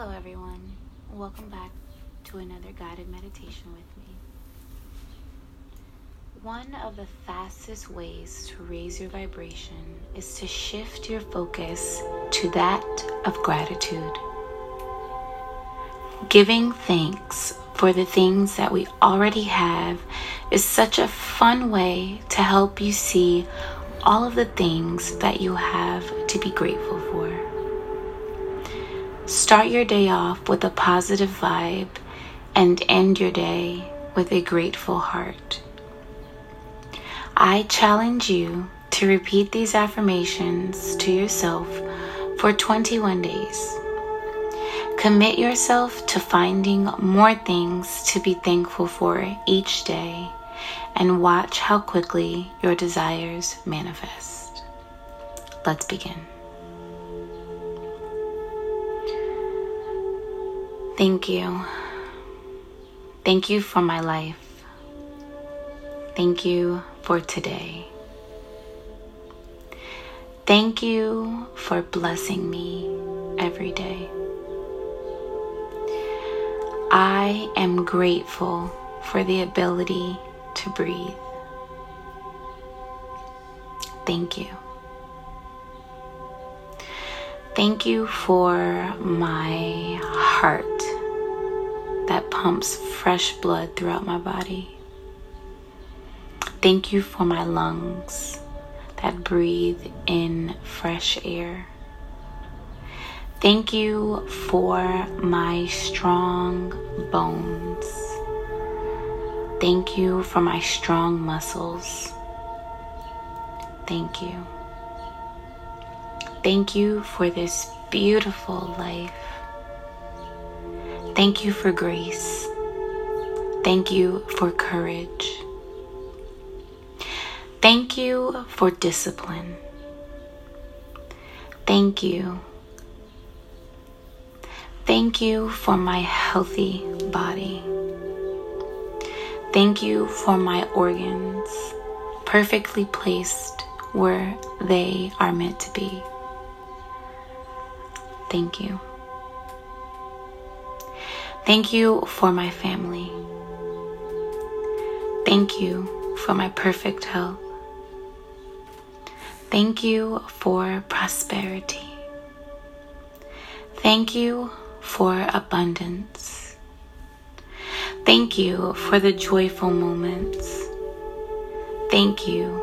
Hello, everyone. Welcome back to another guided meditation with me. One of the fastest ways to raise your vibration is to shift your focus to that of gratitude. Giving thanks for the things that we already have is such a fun way to help you see all of the things that you have to be grateful for. Start your day off with a positive vibe and end your day with a grateful heart. I challenge you to repeat these affirmations to yourself for 21 days. Commit yourself to finding more things to be thankful for each day and watch how quickly your desires manifest. Let's begin. Thank you. Thank you for my life. Thank you for today. Thank you for blessing me every day. I am grateful for the ability to breathe. Thank you. Thank you for my heart that pumps fresh blood throughout my body. Thank you for my lungs that breathe in fresh air. Thank you for my strong bones. Thank you for my strong muscles. Thank you. Thank you for this beautiful life. Thank you for grace. Thank you for courage. Thank you for discipline. Thank you. Thank you for my healthy body. Thank you for my organs, perfectly placed where they are meant to be. Thank you. Thank you for my family. Thank you for my perfect health. Thank you for prosperity. Thank you for abundance. Thank you for the joyful moments. Thank you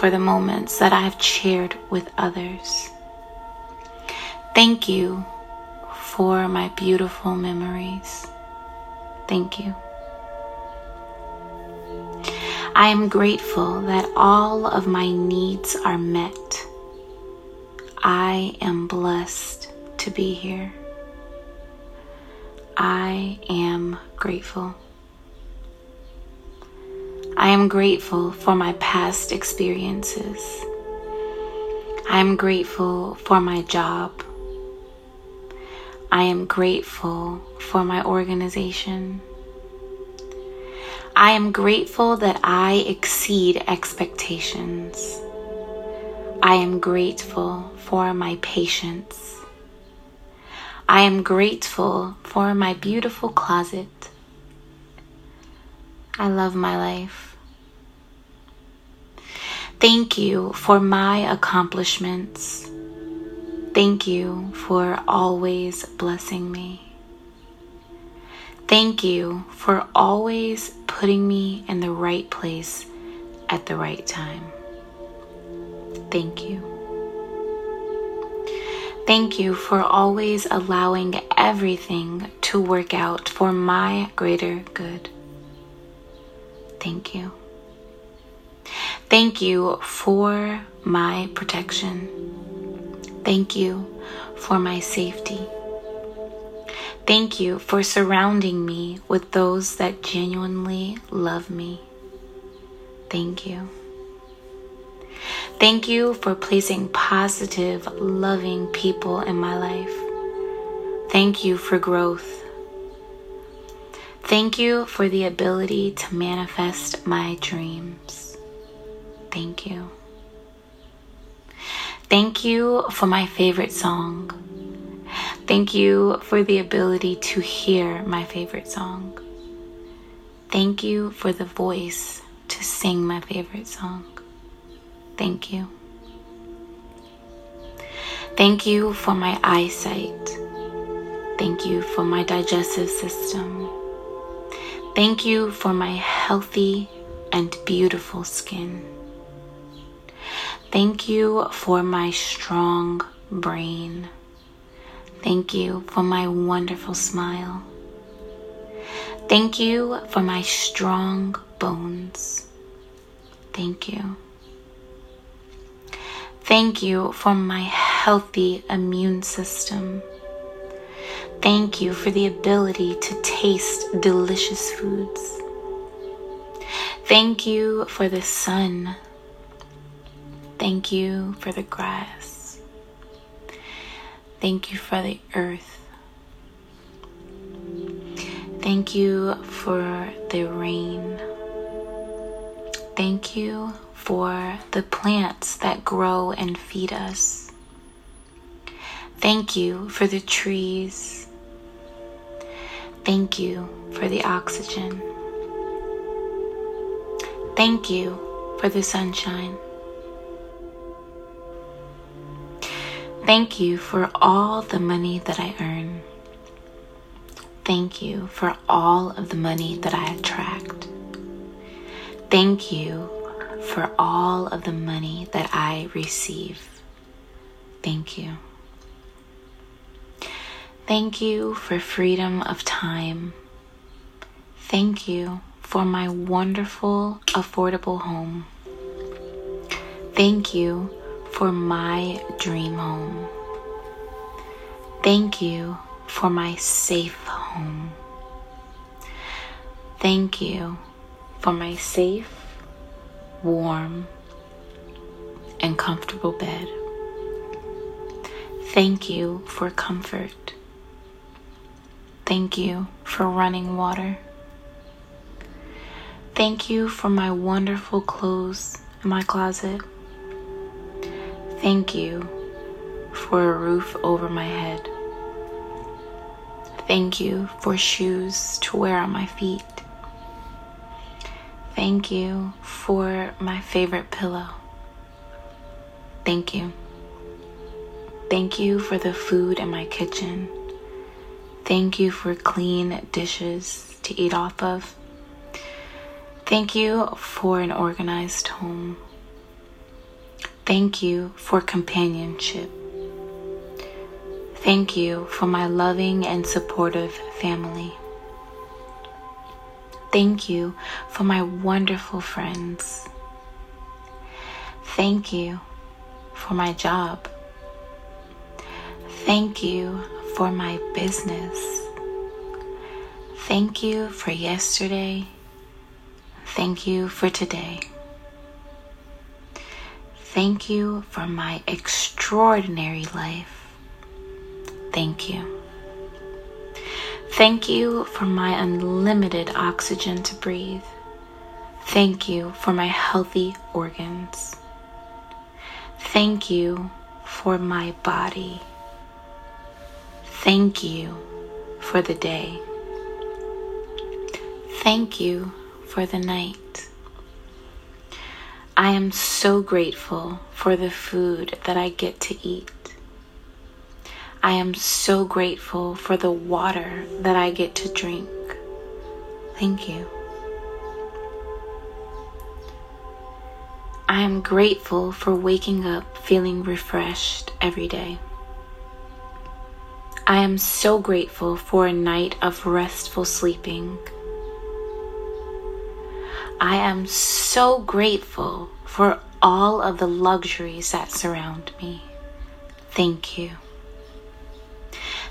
for the moments that I have shared with others. Thank you for my beautiful memories. Thank you. I am grateful that all of my needs are met. I am blessed to be here. I am grateful. I am grateful for my past experiences. I am grateful for my job. I am grateful for my organization. I am grateful that I exceed expectations. I am grateful for my patience. I am grateful for my beautiful closet. I love my life. Thank you for my accomplishments. Thank you for always blessing me. Thank you for always putting me in the right place at the right time. Thank you. Thank you for always allowing everything to work out for my greater good. Thank you. Thank you for my protection. Thank you for my safety. Thank you for surrounding me with those that genuinely love me. Thank you. Thank you for placing positive, loving people in my life. Thank you for growth. Thank you for the ability to manifest my dreams. Thank you. Thank you for my favorite song. Thank you for the ability to hear my favorite song. Thank you for the voice to sing my favorite song. Thank you. Thank you for my eyesight. Thank you for my digestive system. Thank you for my healthy and beautiful skin. Thank you for my strong brain. Thank you for my wonderful smile. Thank you for my strong bones. Thank you. Thank you for my healthy immune system. Thank you for the ability to taste delicious foods. Thank you for the sun. Thank you for the grass. Thank you for the earth. Thank you for the rain. Thank you for the plants that grow and feed us. Thank you for the trees. Thank you for the oxygen. Thank you for the sunshine. Thank you for all the money that I earn. Thank you for all of the money that I attract. Thank you for all of the money that I receive. Thank you. Thank you for freedom of time. Thank you for my wonderful, affordable home. Thank you for my dream home. Thank you for my safe home. Thank you for my safe, warm, and comfortable bed. Thank you for comfort. Thank you for running water. Thank you for my wonderful clothes in my closet. Thank you for a roof over my head. Thank you for shoes to wear on my feet. Thank you for my favorite pillow. Thank you. Thank you for the food in my kitchen. Thank you for clean dishes to eat off of. Thank you for an organized home. Thank you for companionship. Thank you for my loving and supportive family. Thank you for my wonderful friends. Thank you for my job. Thank you for my business. Thank you for yesterday. Thank you for today. Thank you for my extraordinary life. Thank you. Thank you for my unlimited oxygen to breathe. Thank you for my healthy organs. Thank you for my body. Thank you for the day. Thank you for the night. I am so grateful for the food that I get to eat. I am so grateful for the water that I get to drink. Thank you. I am grateful for waking up feeling refreshed every day. I am so grateful for a night of restful sleeping. I am so grateful for all of the luxuries that surround me. Thank you.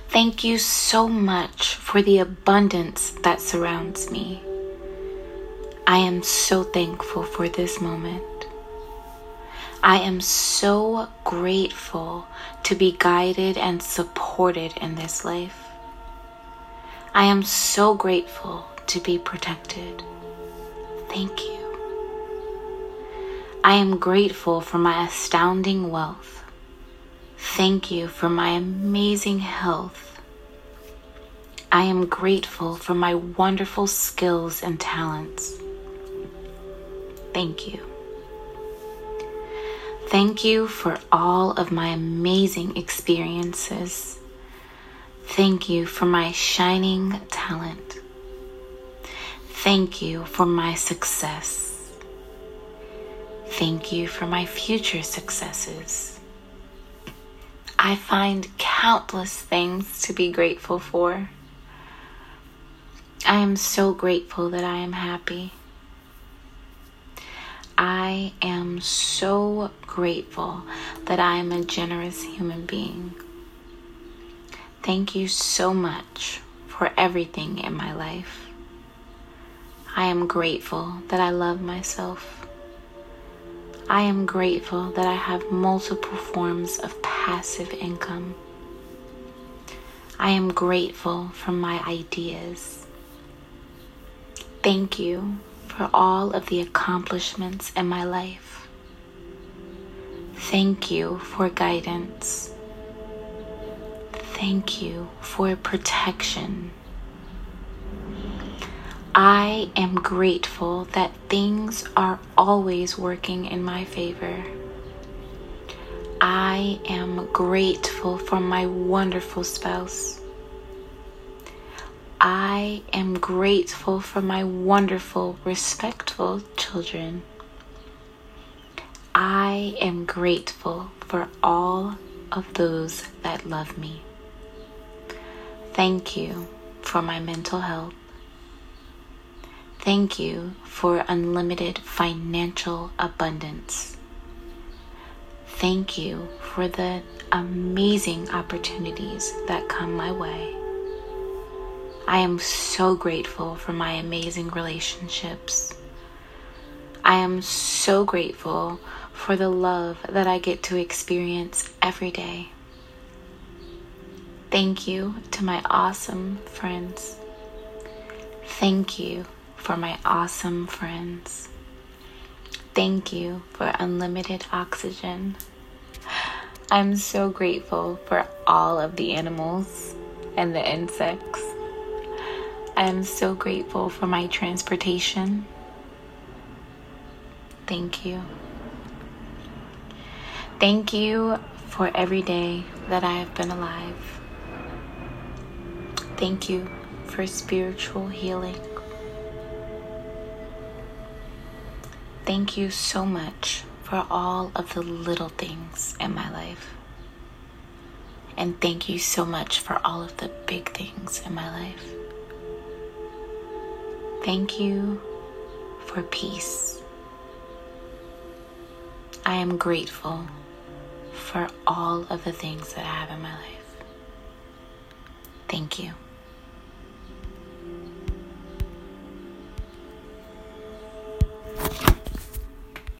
Thank you so much for the abundance that surrounds me. I am so thankful for this moment. I am so grateful to be guided and supported in this life. I am so grateful to be protected. Thank you. I am grateful for my astounding wealth. Thank you for my amazing health. I am grateful for my wonderful skills and talents. Thank you. Thank you for all of my amazing experiences. Thank you for my shining talent. Thank you for my success. Thank you for my future successes. I find countless things to be grateful for. I am so grateful that I am happy. I am so grateful that I am a generous human being. Thank you so much for everything in my life. I am grateful that I love myself. I am grateful that I have multiple forms of passive income. I am grateful for my ideas. Thank you for all of the accomplishments in my life. Thank you for guidance. Thank you for protection. I am grateful that things are always working in my favor. I am grateful for my wonderful spouse. I am grateful for my wonderful, respectful children. I am grateful for all of those that love me. Thank you for my mental health. Thank you for unlimited financial abundance. Thank you for the amazing opportunities that come my way. I am so grateful for my amazing relationships. I am so grateful for the love that I get to experience every day. Thank you to my awesome friends. Thank you for my awesome friends. Thank you for unlimited oxygen. I'm so grateful for all of the animals and the insects. I am so grateful for my transportation. Thank you. Thank you for every day that I have been alive. Thank you for spiritual healing. Thank you so much for all of the little things in my life. And thank you so much for all of the big things in my life. Thank you for peace. I am grateful for all of the things that I have in my life. Thank you.